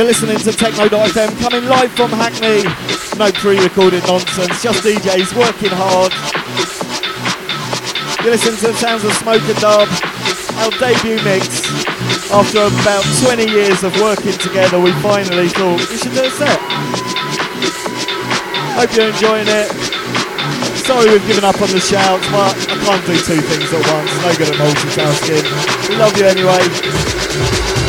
You're listening to Techno.fm coming live from Hackney. No pre-recorded nonsense, just DJs working hard. You're listening to the sounds of Smoke and Dub, our debut mix. After about 20 years of working together, we finally thought we should do a set. Hope you're enjoying it. Sorry we've given up on the shouts, but I can't do two things at once. No good at multitasking. We love you anyway.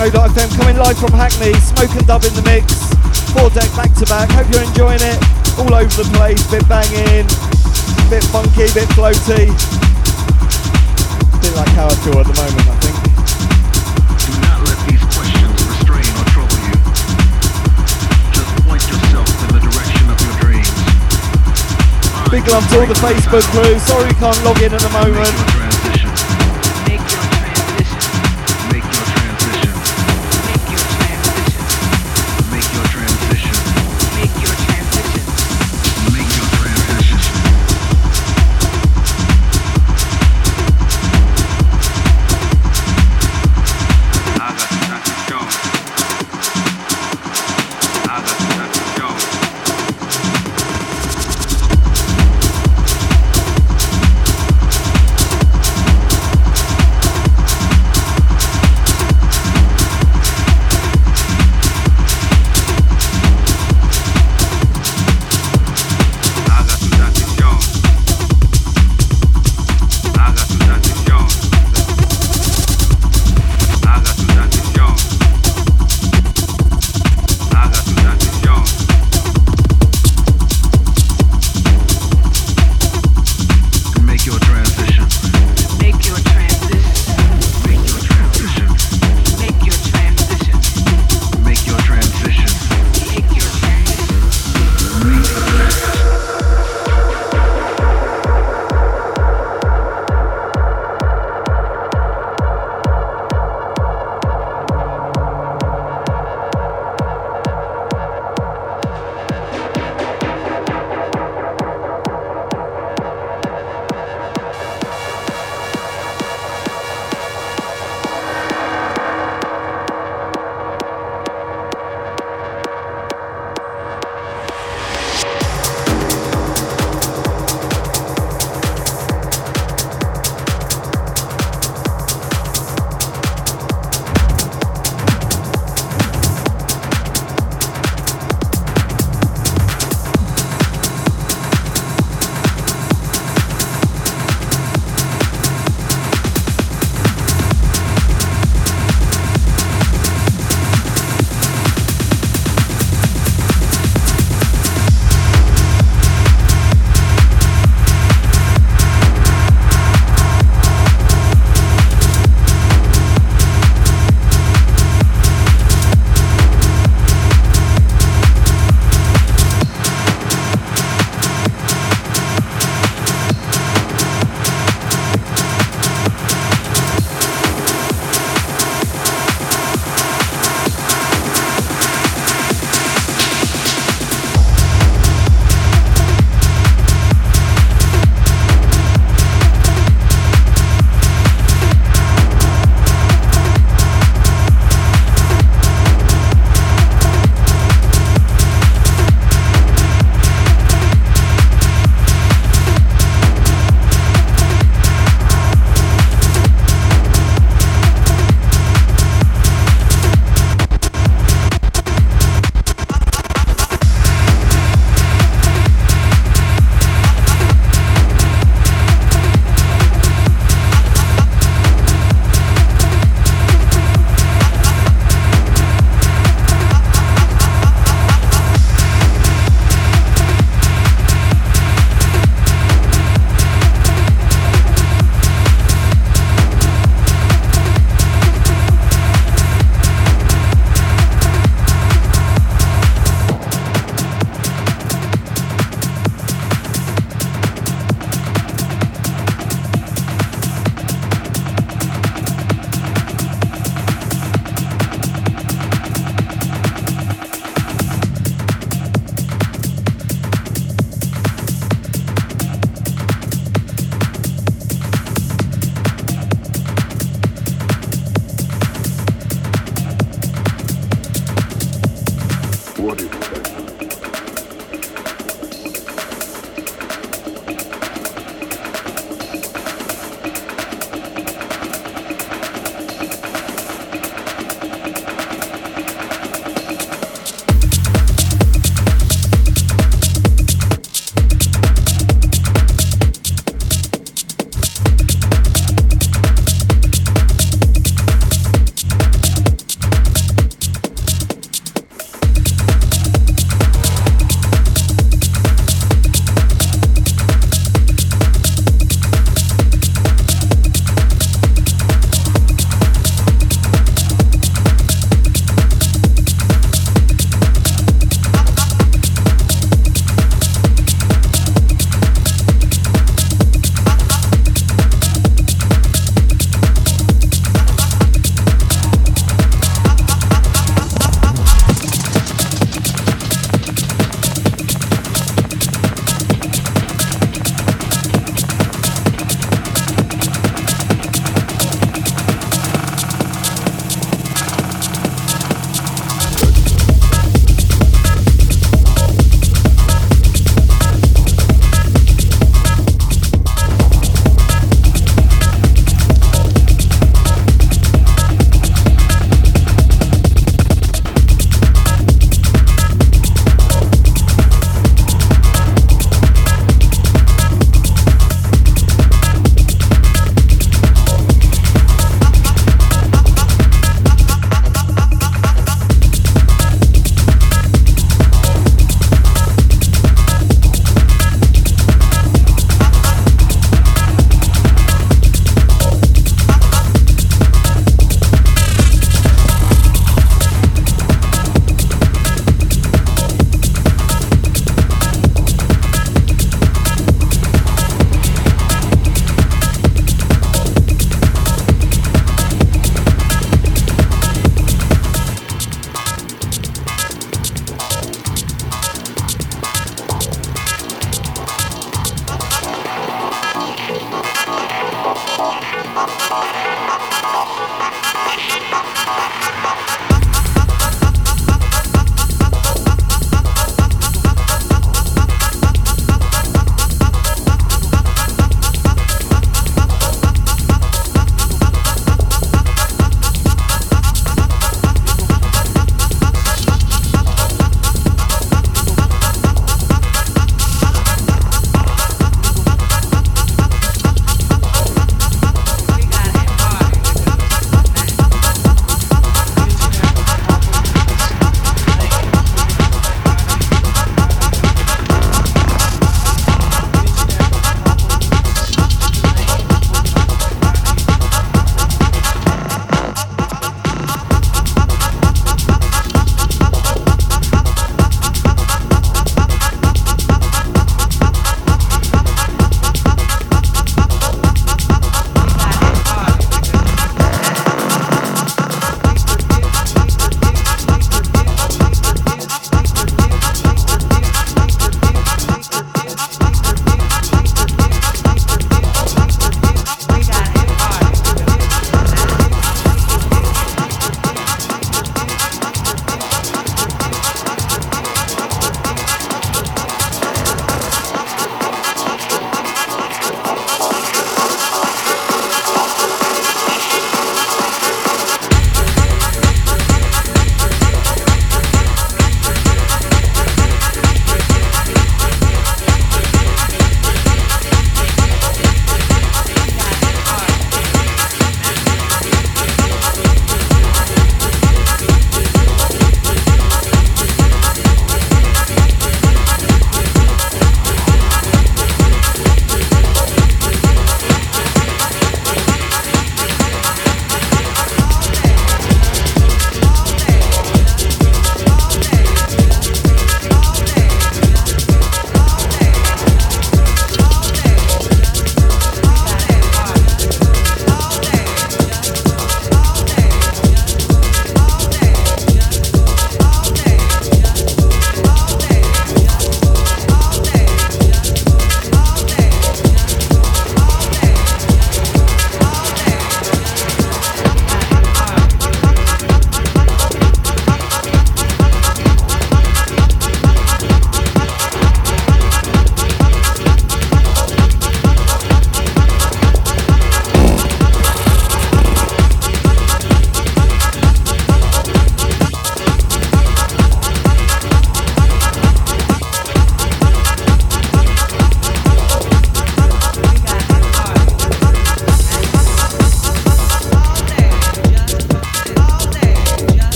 Techno.fm coming live from Hackney, Smoke and Dub in the mix, four deck back to back. Hope you're enjoying it. All over the place, bit banging, bit funky, bit floaty. Bit like how I feel at the moment, I think. Do not let these questions restrain or trouble you. Just point yourself in the direction of your dreams. Big love to all the Facebook crew. Sorry we can't log in at the moment.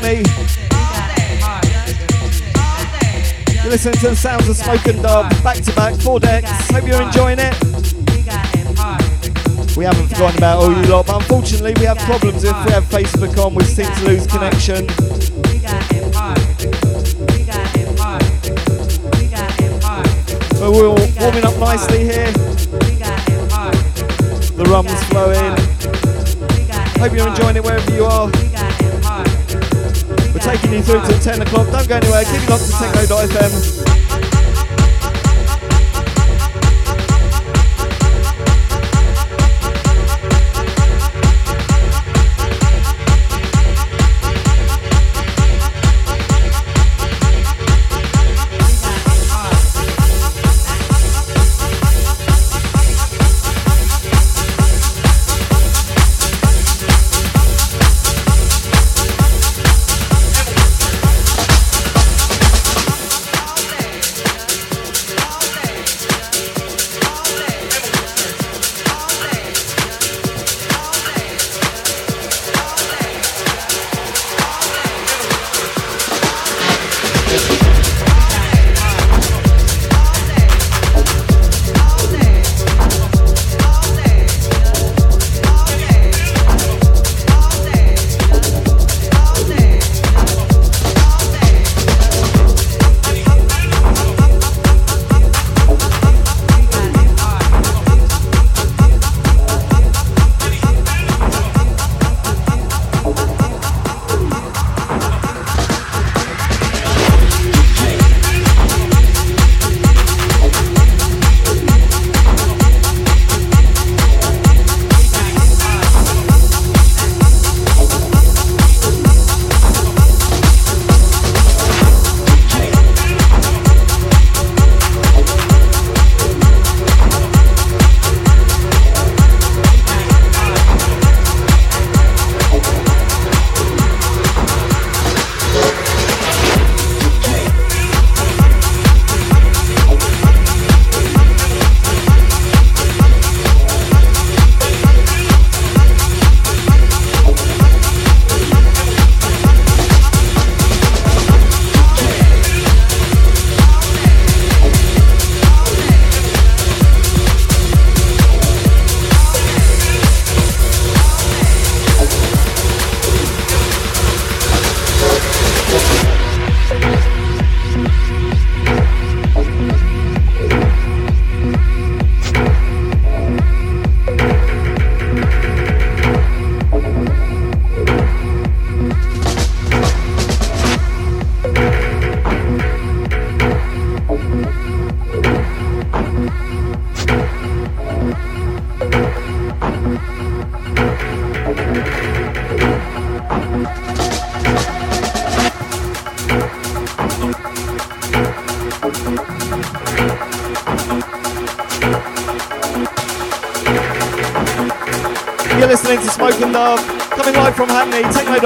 Hackney. You're listening to the sounds of Smoke and Dub, back to back, four decks. Hope you're enjoying it. We haven't forgotten about all you lot, but unfortunately we have problems if we have Facebook on, we seem to lose connection. But we're warming up nicely here. The rum's flowing. Hope you're enjoying it wherever you are. Taking you through till 10 o'clock. Don't go anywhere. Keep it locked to techno.fm.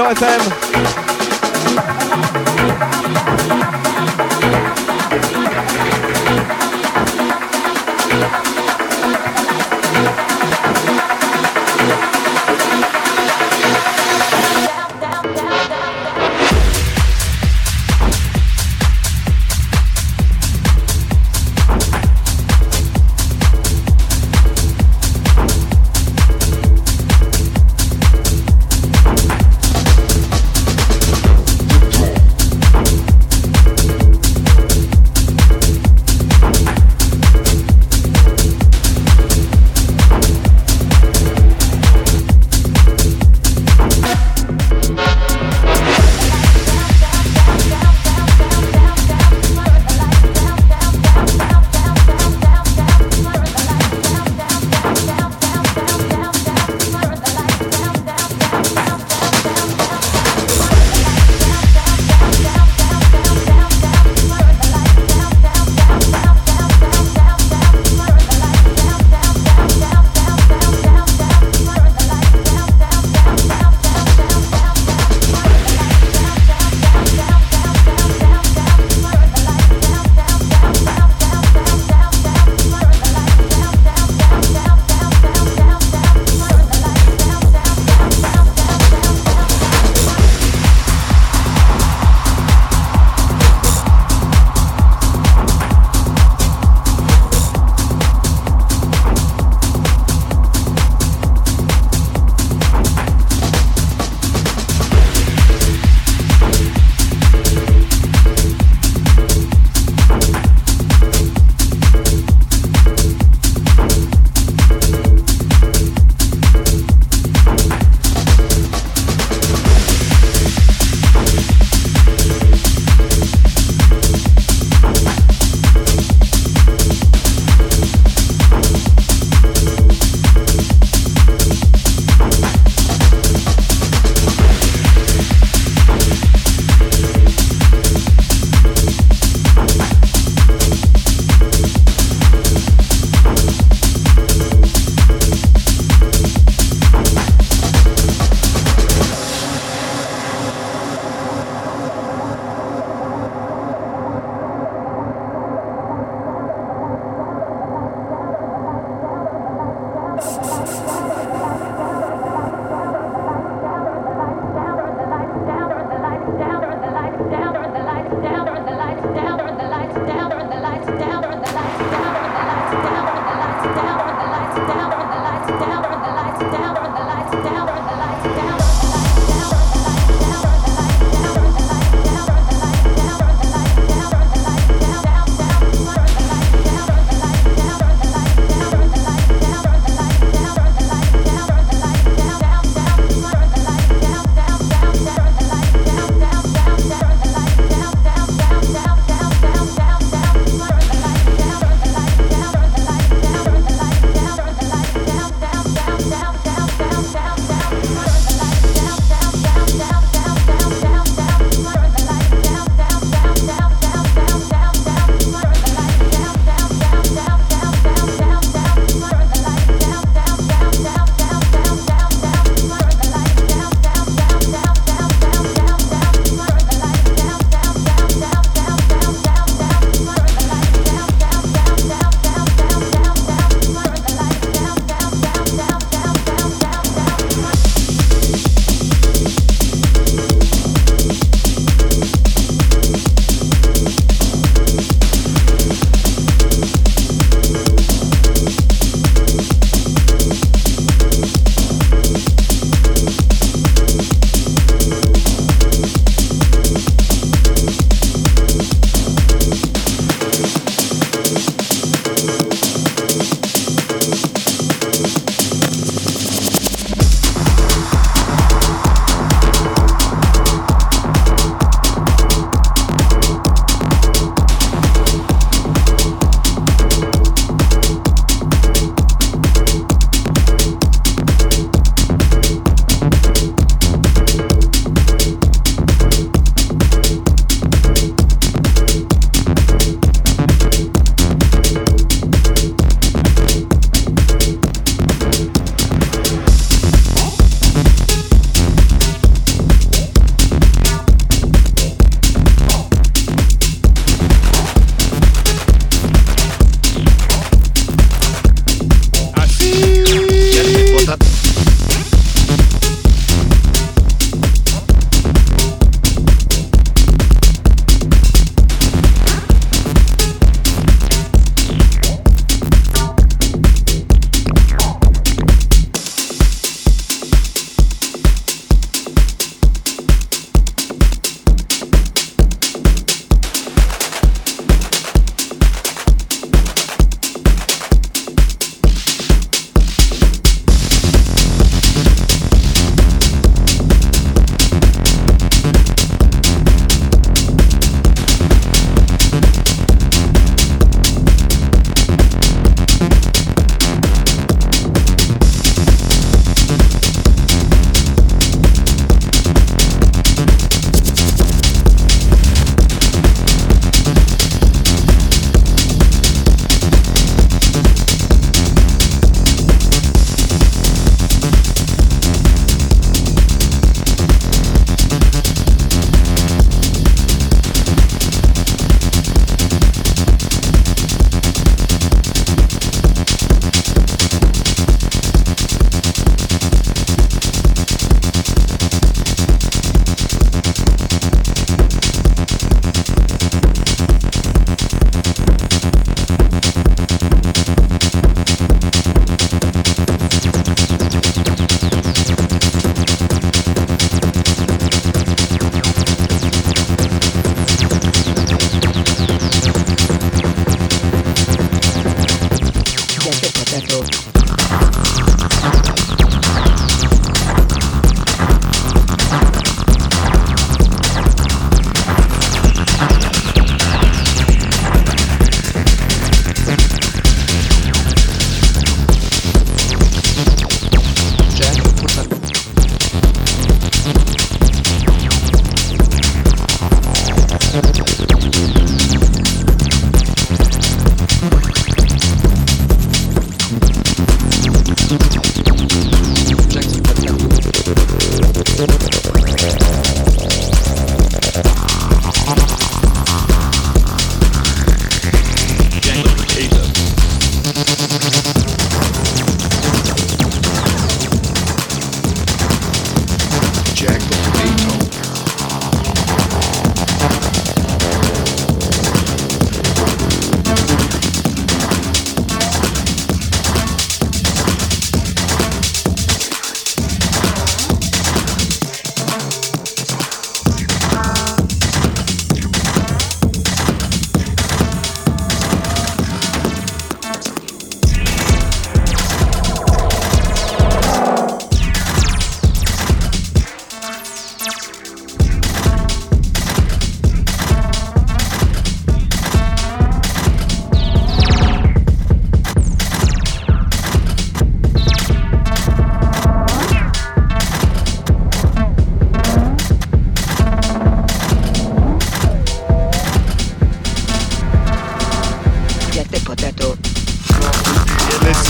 One time.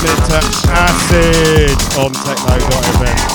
listening to Acid on Techno.fm.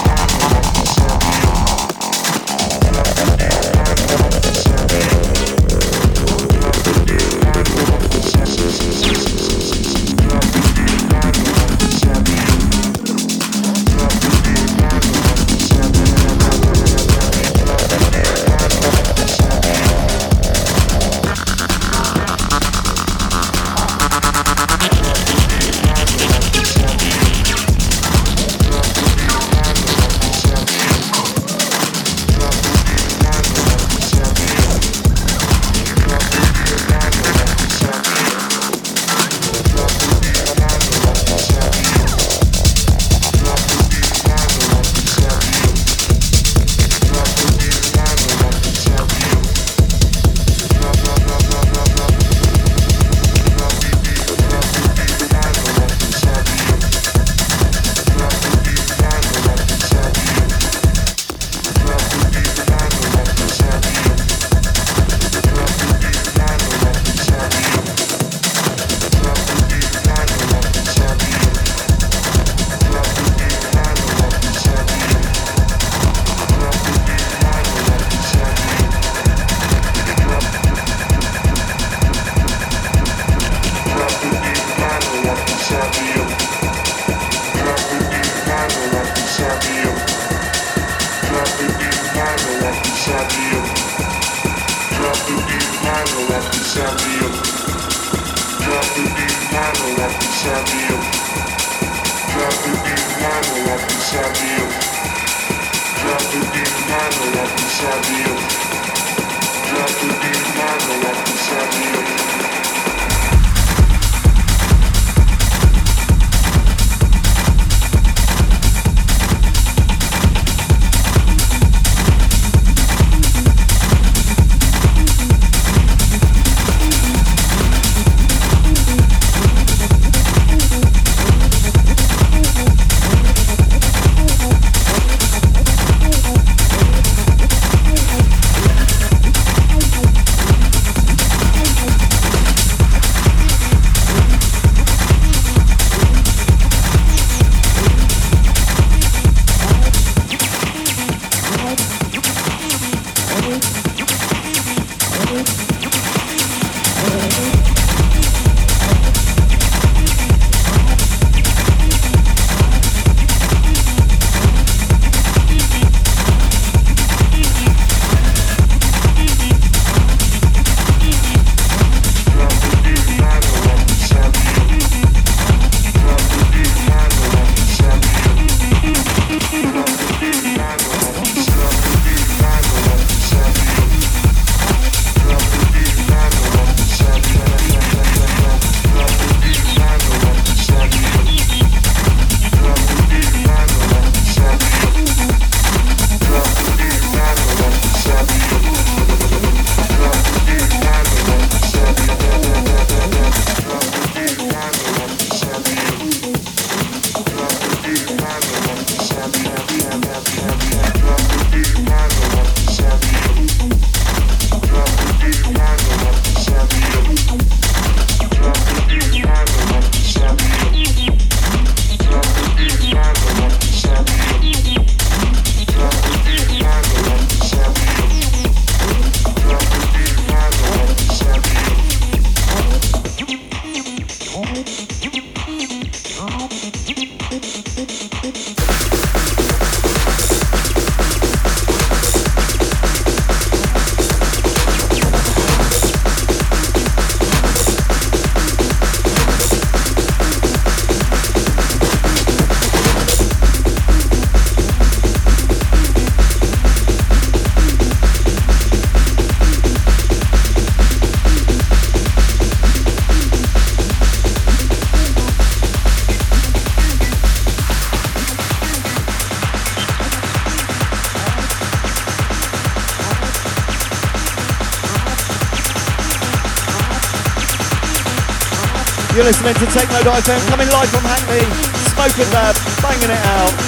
listening to Techno.fm coming live from Hackney. Smoke and Dub, banging it out.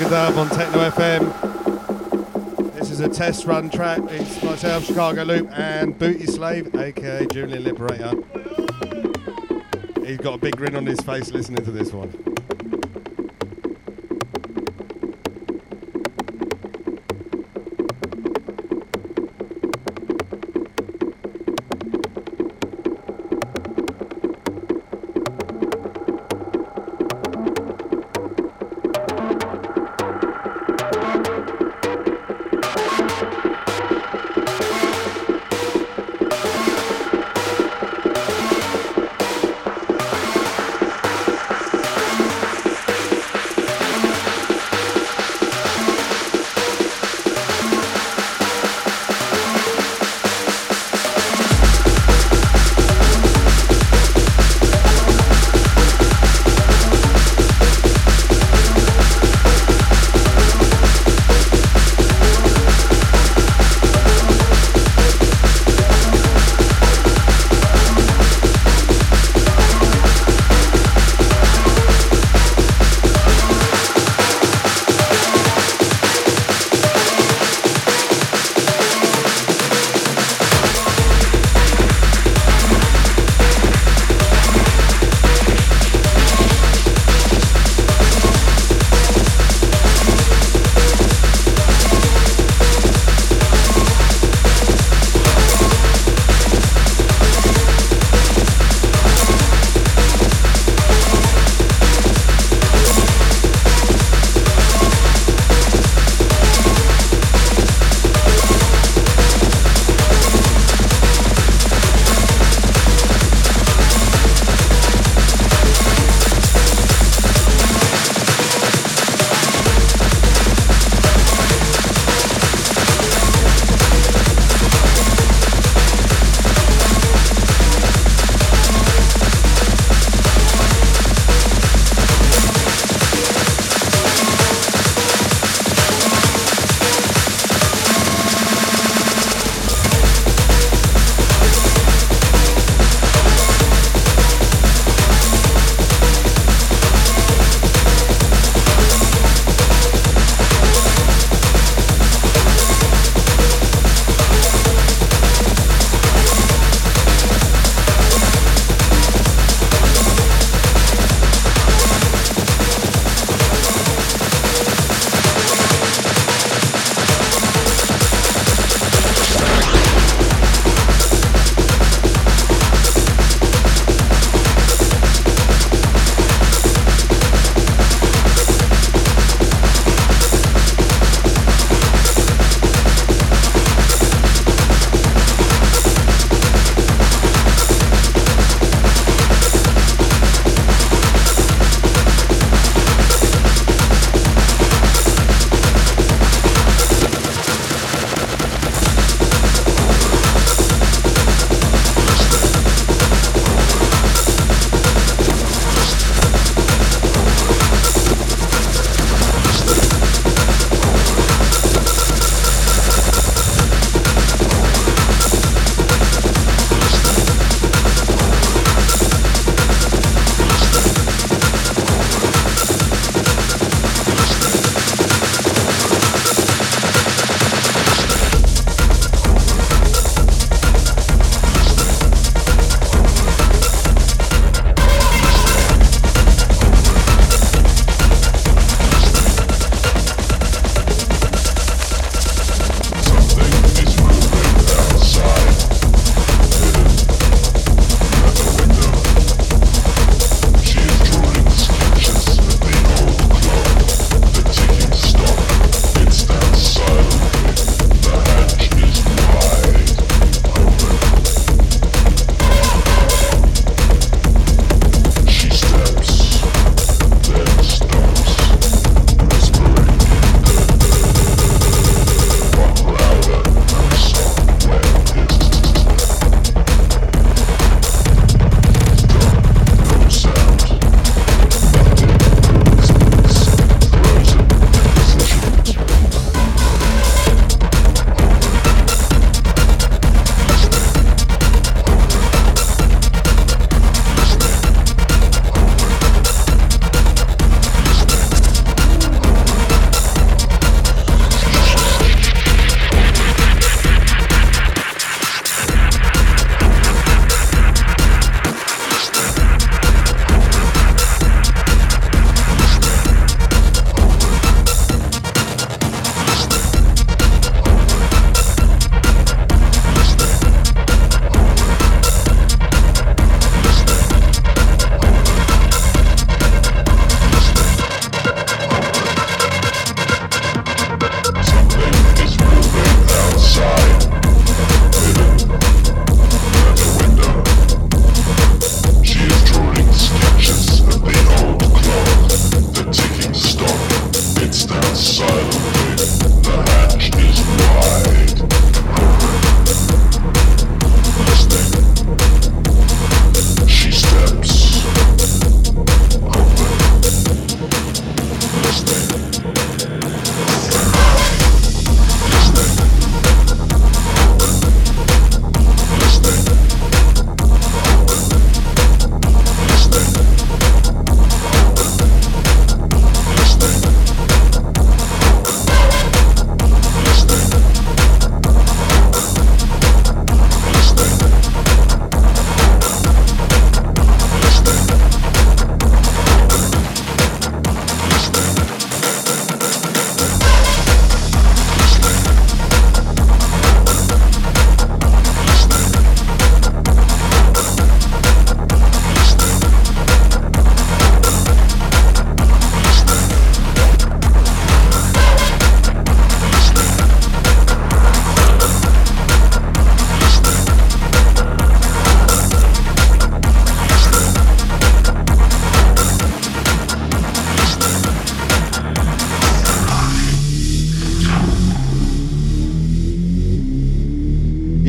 And on Techno FM. This is a test run track. It's myself, Chicago Loop, and Booty Slave, aka Julian Liberator. He's got a big grin on his face listening to this one.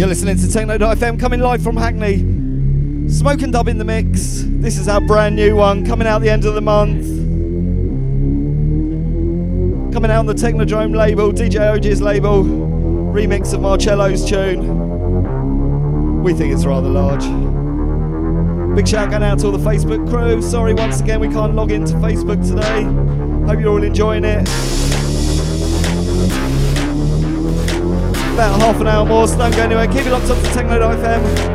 Listening to Techno.fm coming live from Hackney. Smoke and Dub in the mix. This is our brand new one coming out the end of the month. Coming out on the Technodrome label, DJ OG's label. Remix of Marcello's tune. We think it's rather large. Big shout going out to all the Facebook crew. Sorry once again we can't log into Facebook today. Hope you're all enjoying it. About half an hour more, so don't go anywhere. Keep it locked up to Techno.fm. heads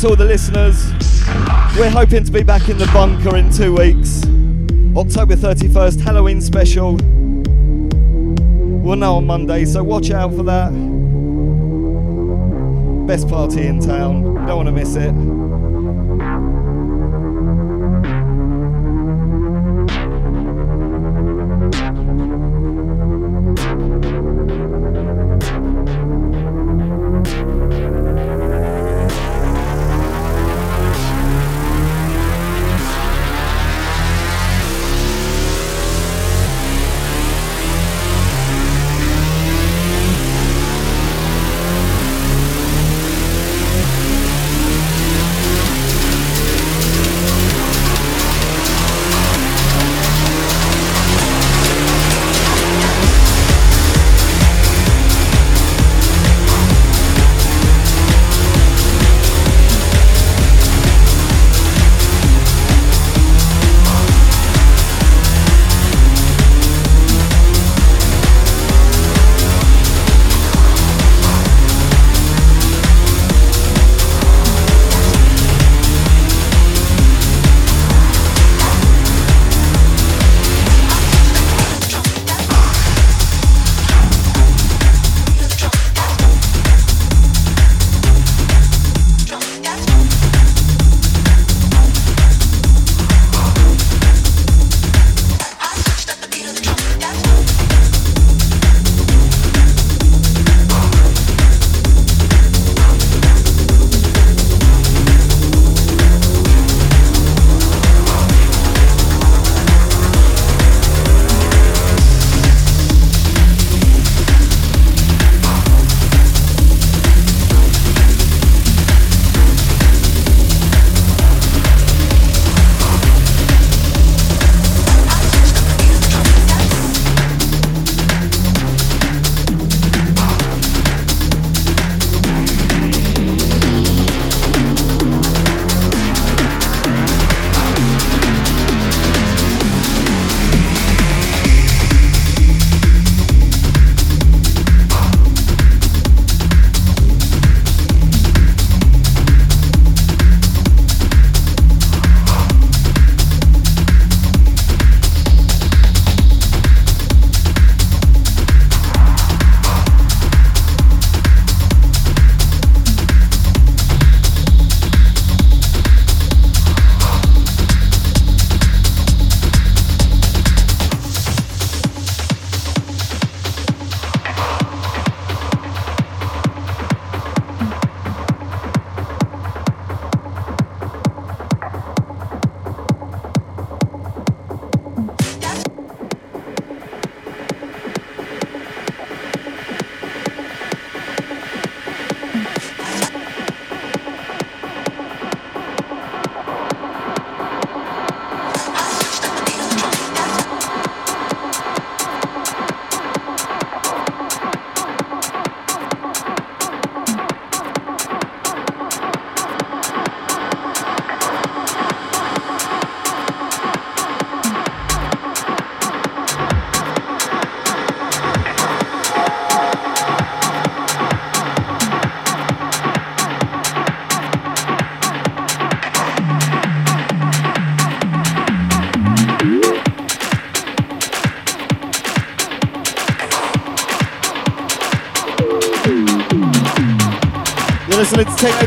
to all the listeners. We're hoping to be back in the bunker in two weeks. October 31st, Halloween special. We'll know on Monday, so watch out for that. Best party in town. Don't want to miss it.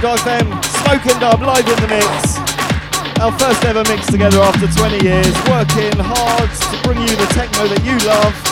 To Techno.fm, Smoke Dub live in the mix. Our first ever mix together after 20 years, working hard to bring you the techno that you love.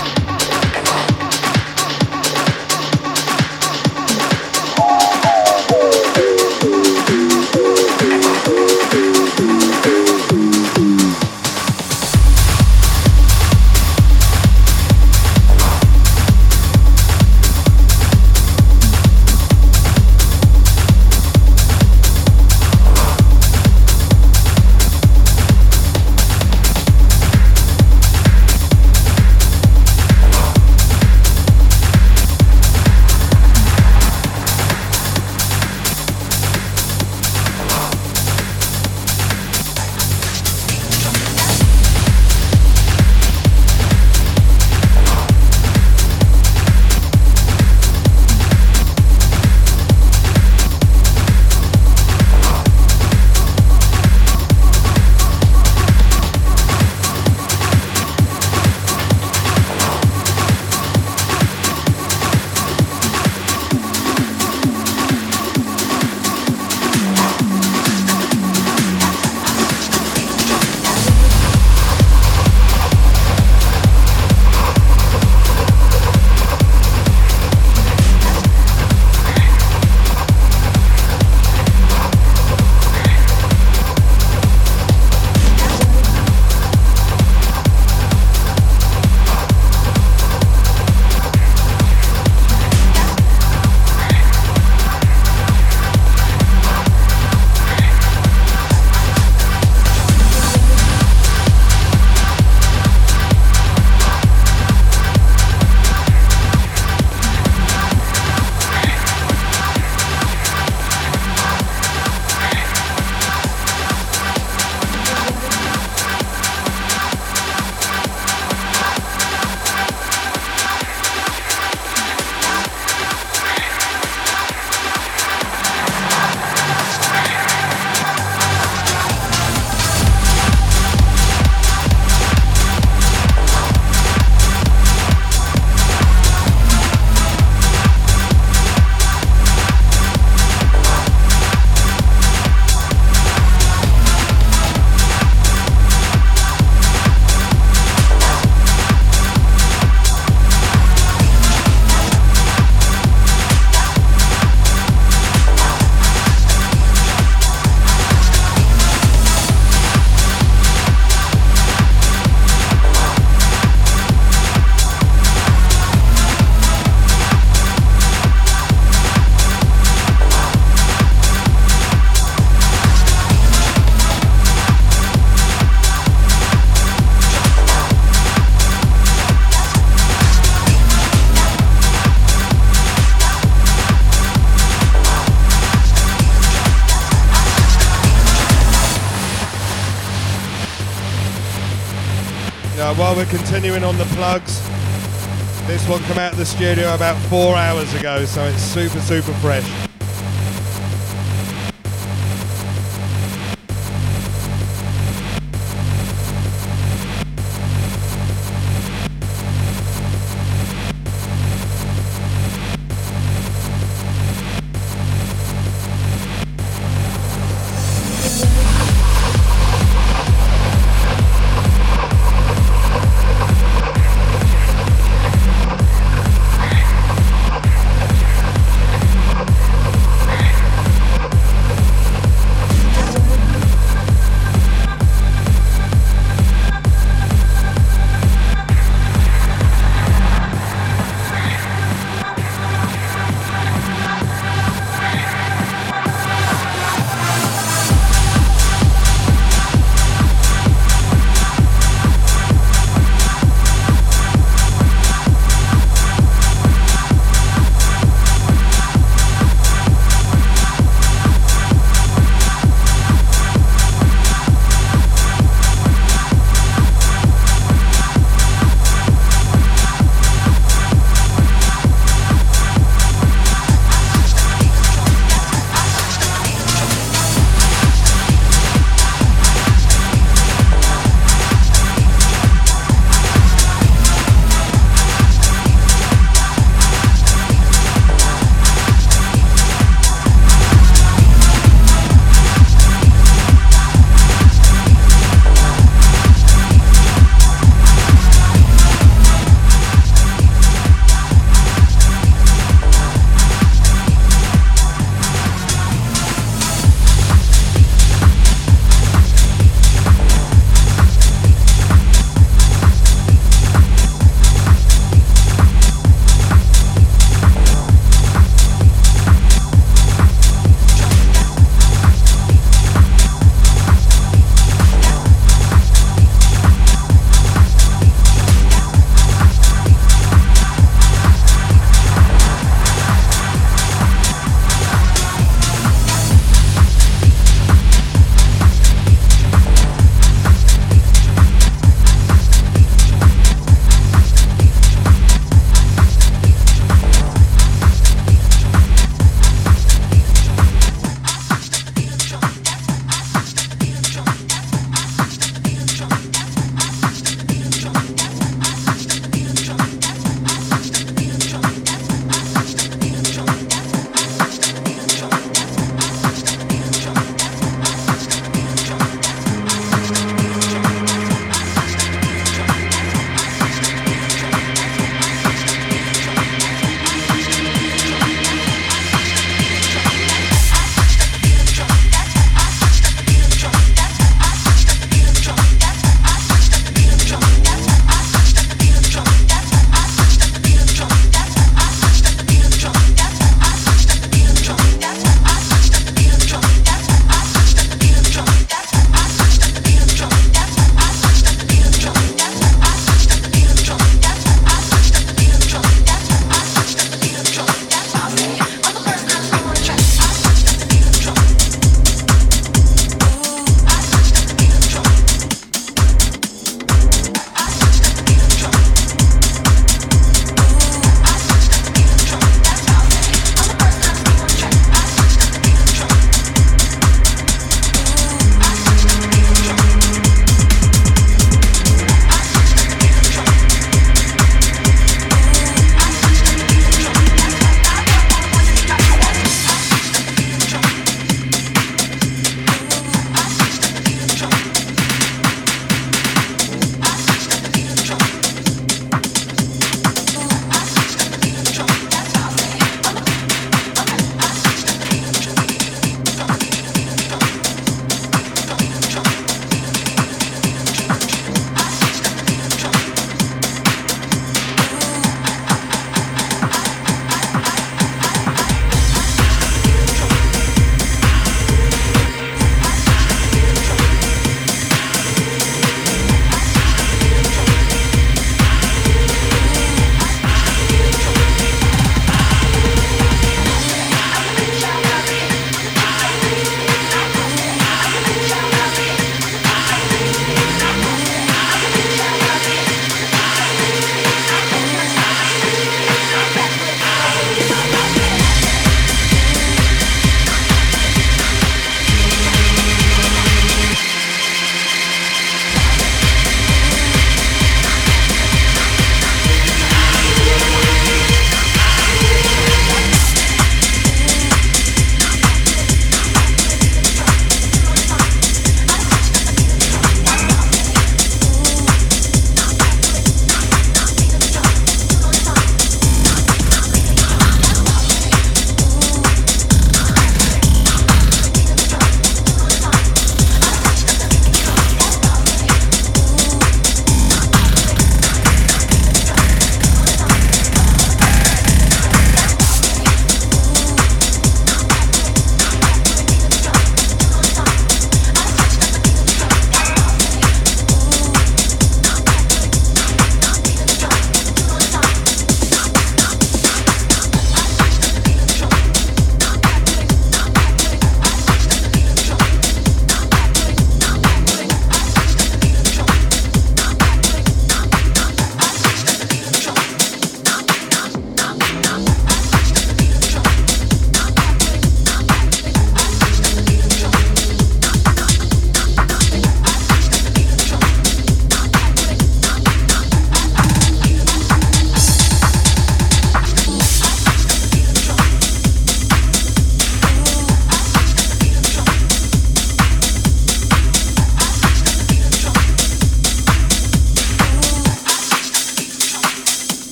We're continuing on the plugs, this one came out of the studio about four hours ago, so it's super, super fresh.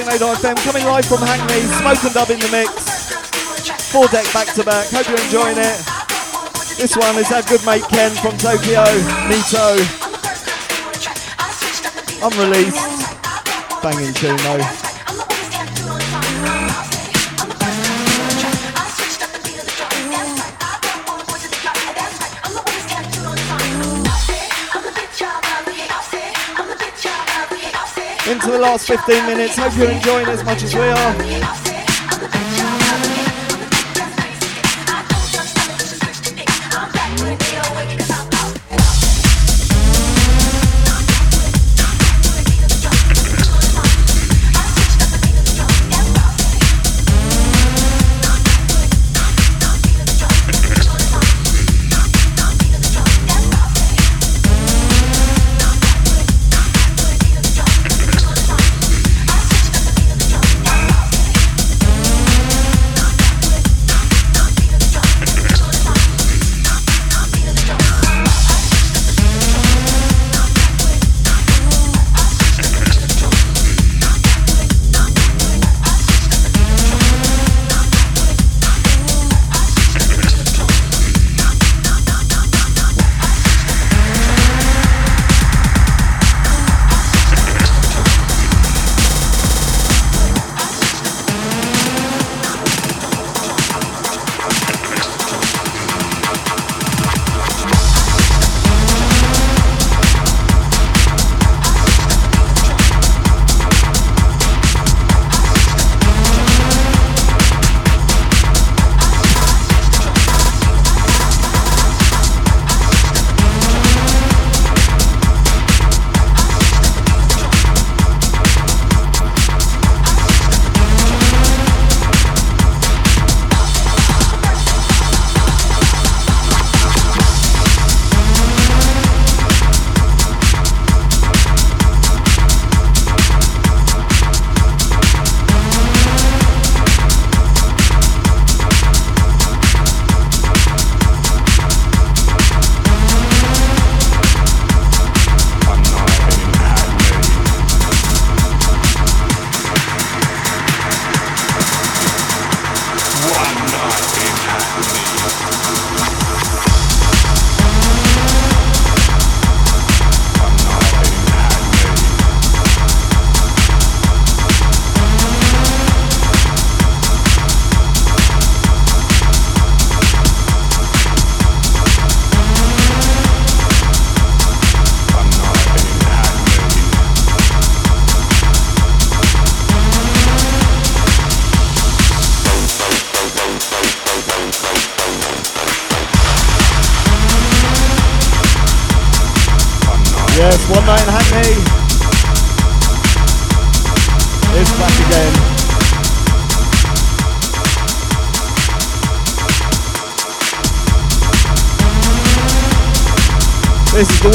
Techno.fm, coming live from Hackney, Smoke and Dub in the mix. Four deck back to back, hope you're enjoying it. This one is our good mate Ken from Tokyo, Nito. Unreleased, banging tune though. Into the last 15 minutes. Hope you're enjoying as much as we are.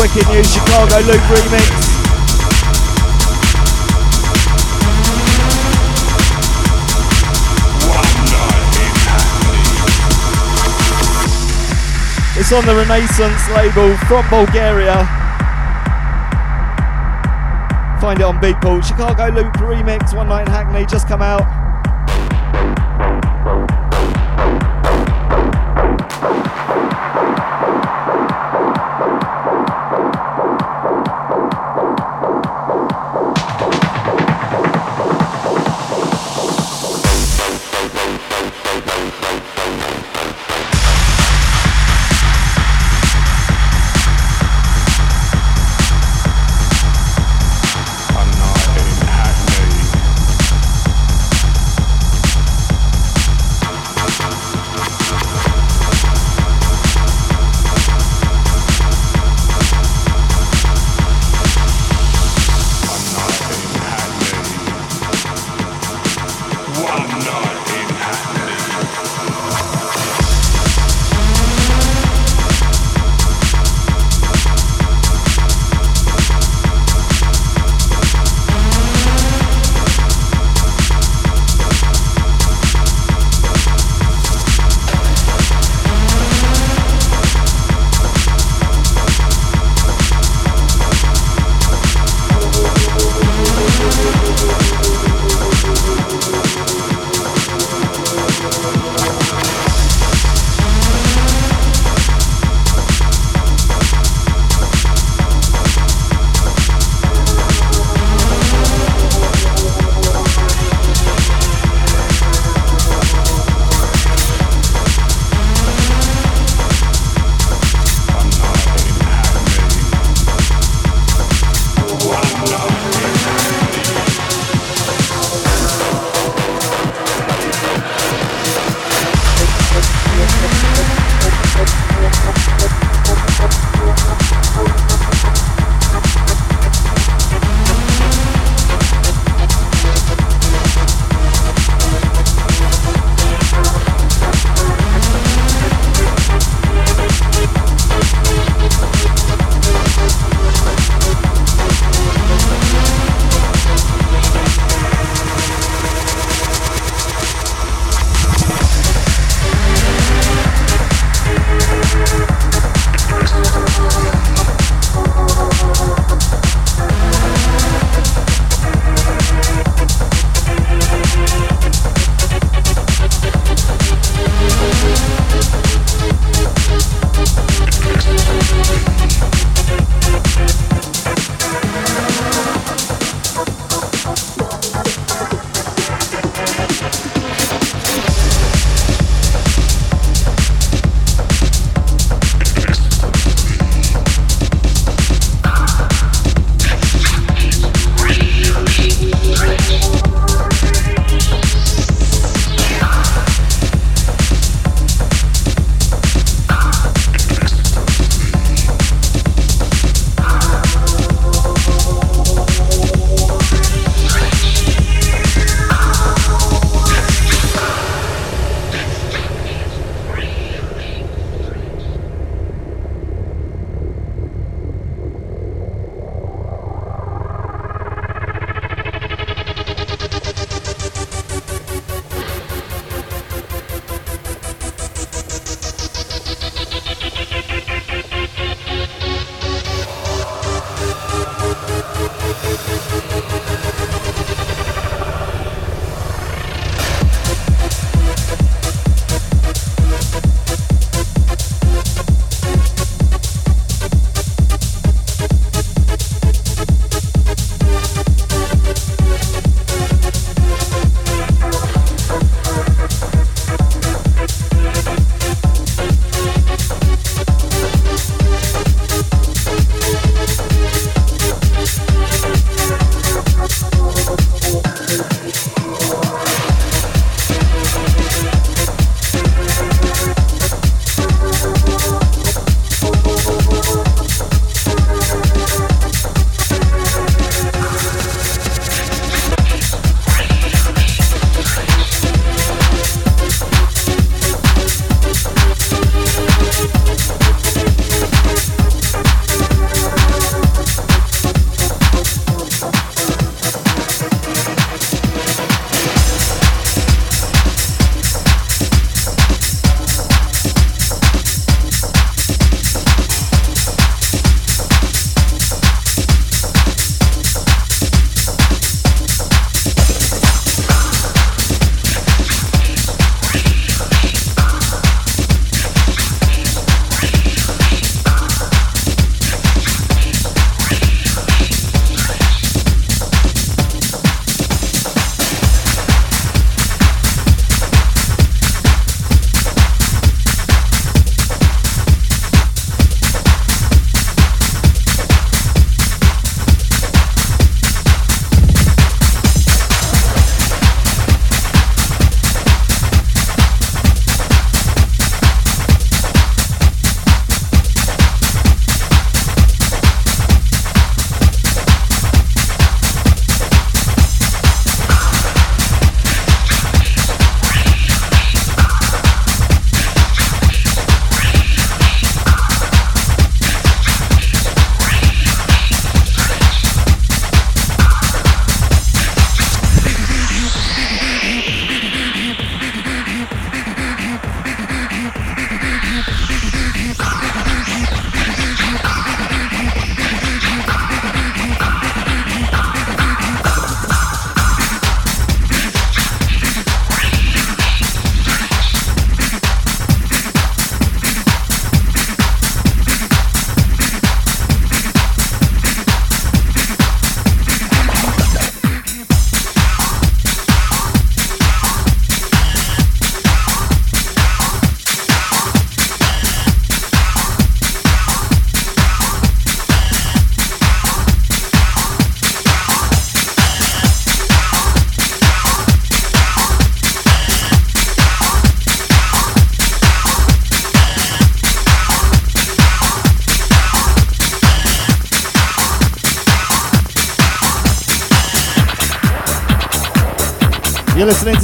Wicked New Chicago Loop remix. It's on the Renaissance label from Bulgaria. Find it on Beatport. Chicago Loop remix, One Night in Hackney, just come out.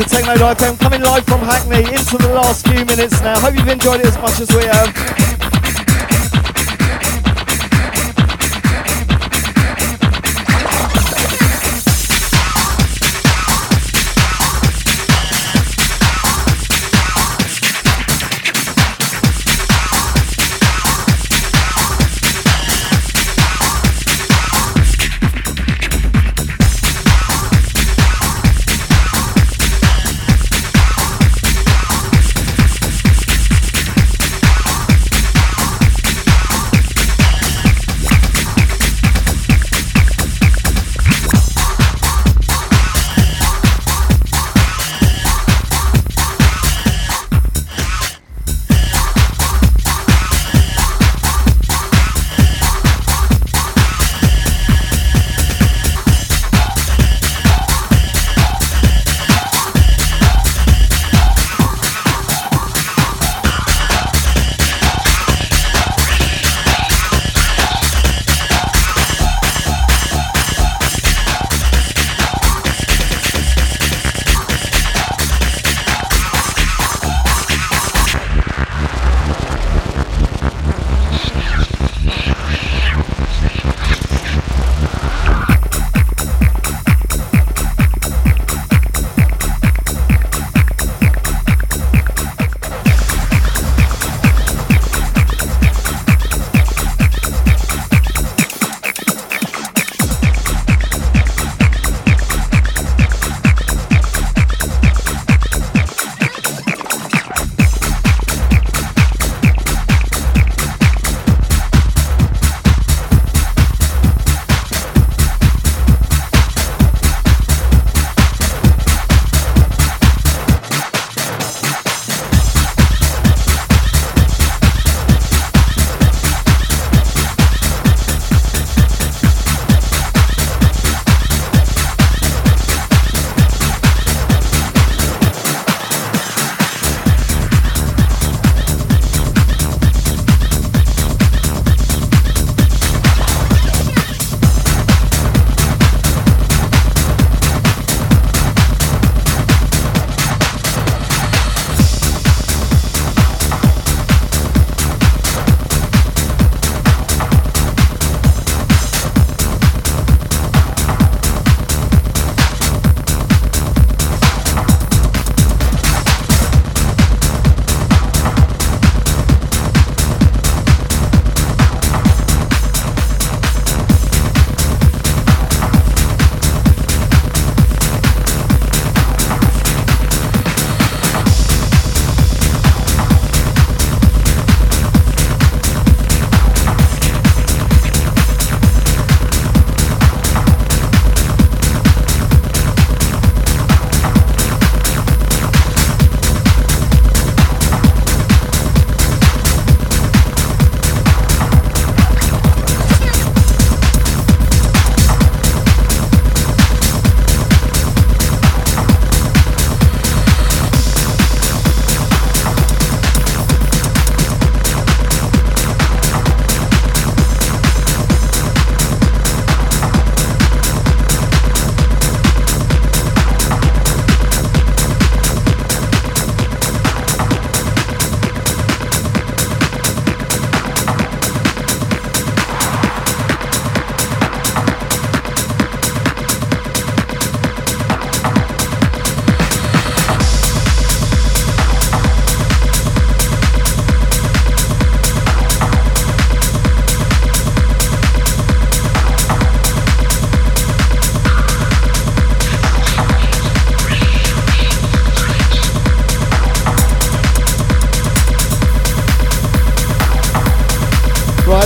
To Techno FM coming live from Hackney into the last few minutes now. Hope you've enjoyed it as much as we have.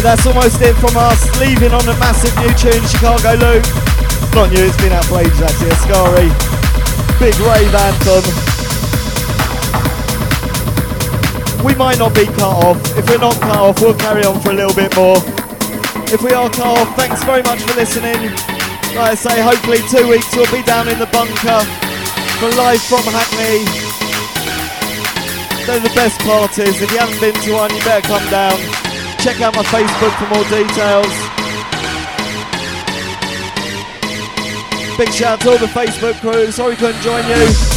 That's almost it from us. Leaving on a massive new tune, Chicago Loop. Not new, it's been out for ages actually. Ascari. Big rave anthem. We might not be cut off. If we're not cut off, we'll carry on for a little bit more. If we are cut off, thanks very much for listening. Like I say, hopefully two weeks we'll be down in the bunker for live from Hackney. They're the best parties. If you haven't been to one, you better come down. Check out my Facebook for more details. Big shout out to all the Facebook crew. Sorry couldn't join you.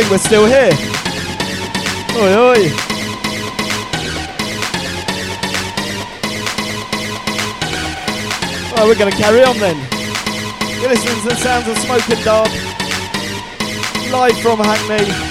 Think we're still here. Oi, oi. Right, we're going to carry on then. You're listening to the sounds of Smoke and Dub, live from Hackney.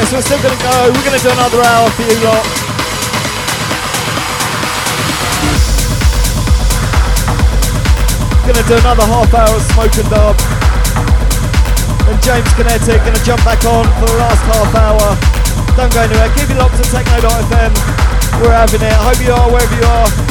Yes, we're still to go. We're going to do another hour for you lot. Going to do another half hour of Smoke and Dub. And James Kinetic going to jump back on for the last half hour. Don't go anywhere. Keep it locked to Techno.fm. We're having it. I hope you are wherever you are.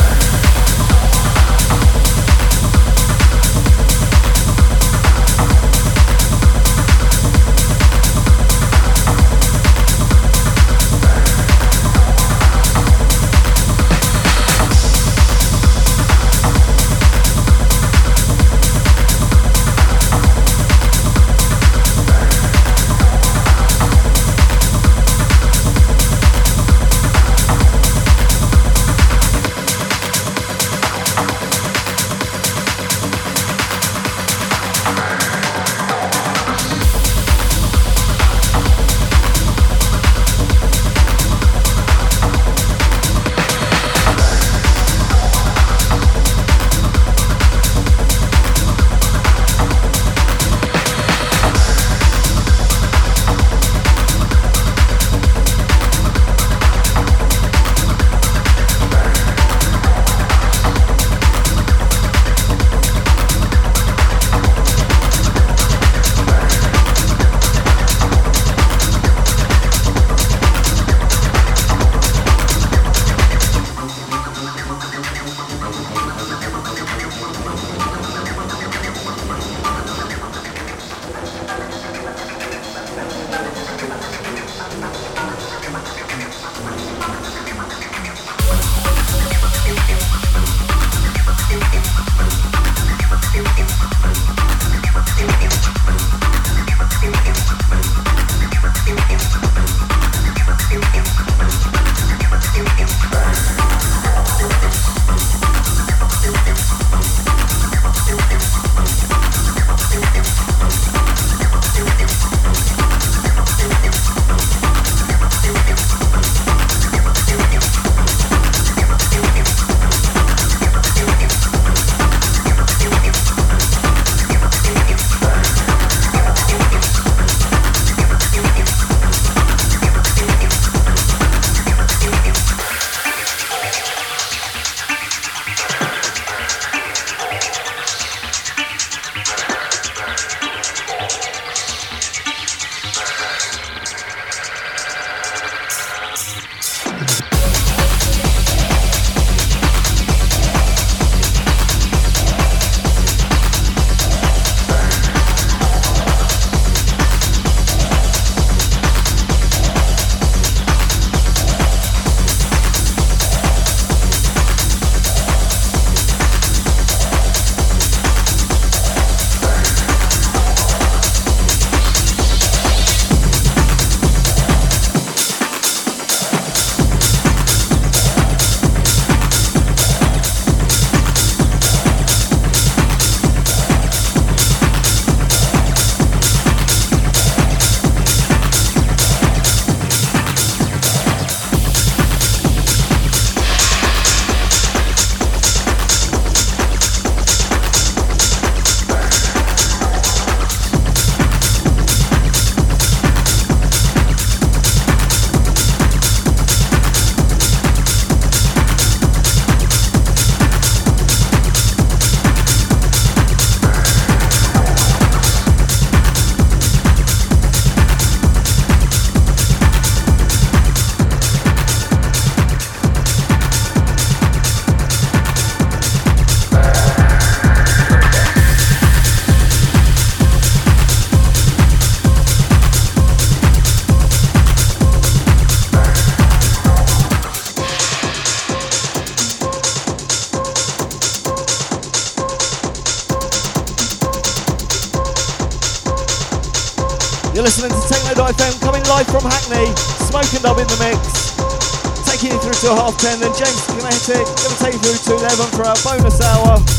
To half ten, then James Kinetic gonna take you through to eleven for our bonus hour.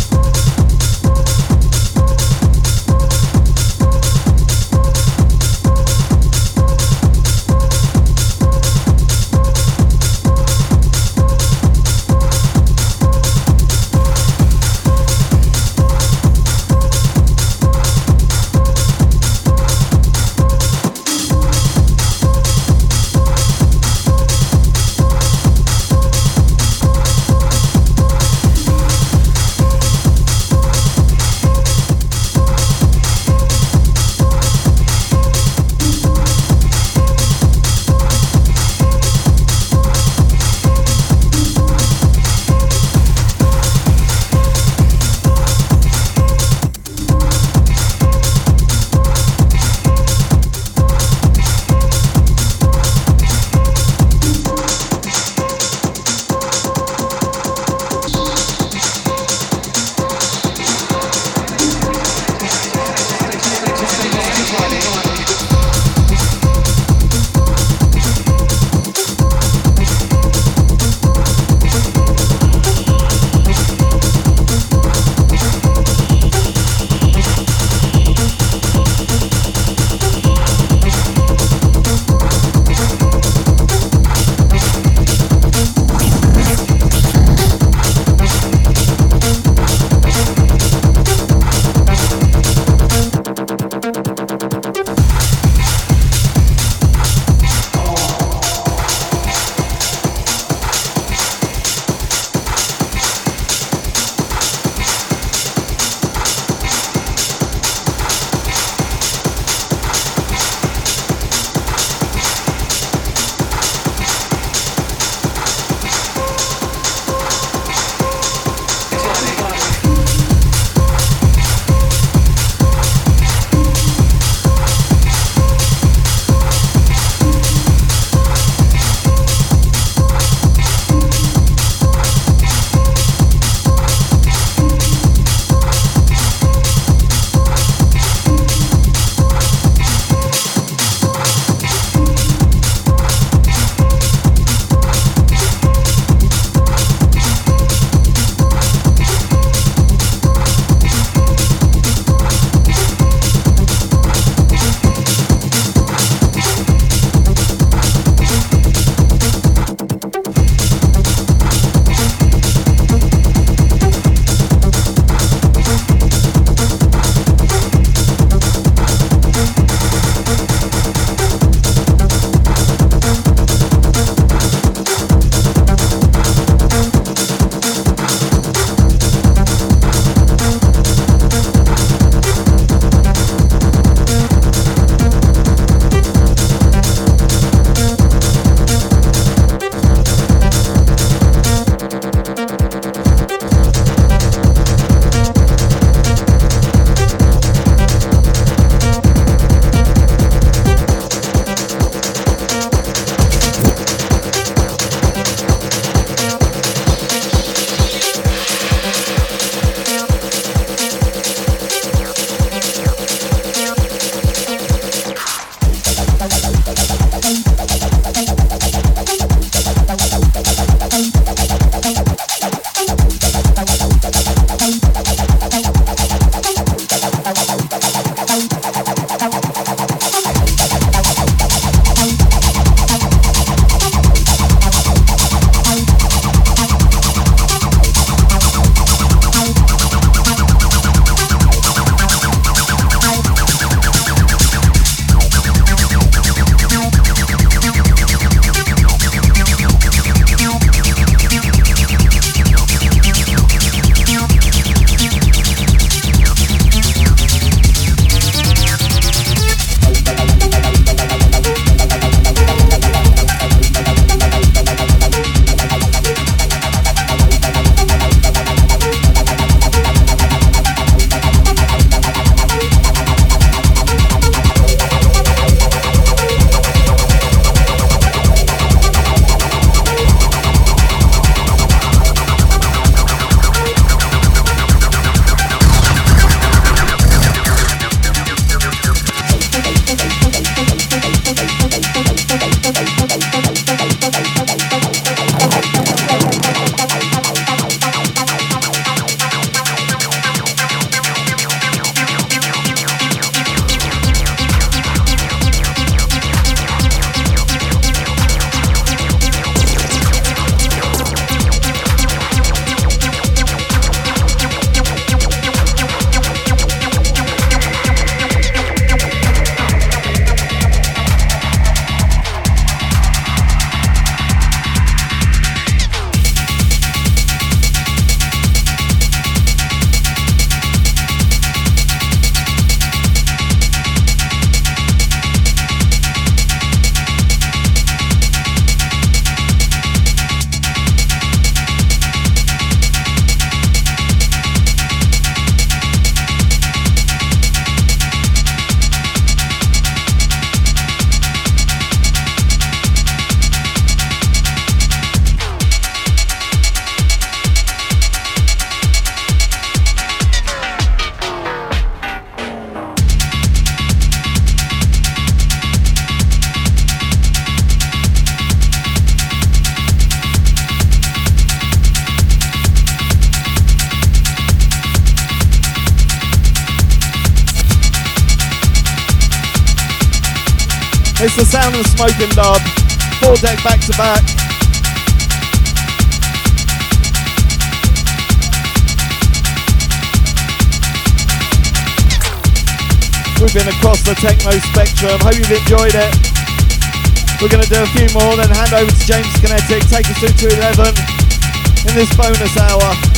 Of dub. Four deck back to back. We've been across the techno spectrum. Hope you've enjoyed it. We're going to do a few more, then hand over to James Kinetic, take us through to 11 in this bonus hour.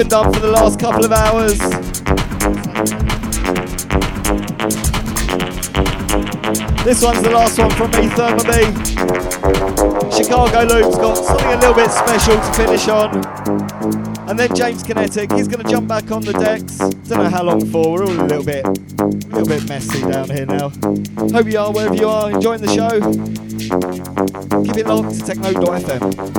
And done for the last couple of hours. This one's the last one from me, Thermobee. Chicago Loop's got something a little bit special to finish on. And then James Kinetic, he's going to jump back on the decks. Don't know how long for. We're all a little bit, a little bit messy down here now. Hope you are wherever you are, enjoying the show. Keep it locked to techno.fm.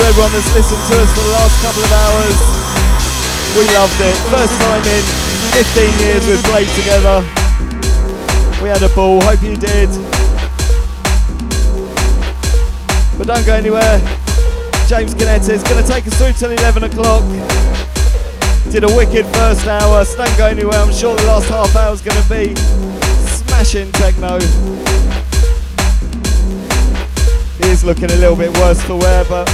to everyone that's listened to us for the last couple of hours. We loved it. First time in 15 years we've played together. We had a ball, hope you did. But don't go anywhere. James Kinetic is going to take us through till 11 o'clock. Did a wicked first hour, so don't go anywhere. I'm sure the last half hour is going to be smashing techno. Looking a little bit worse for wear, but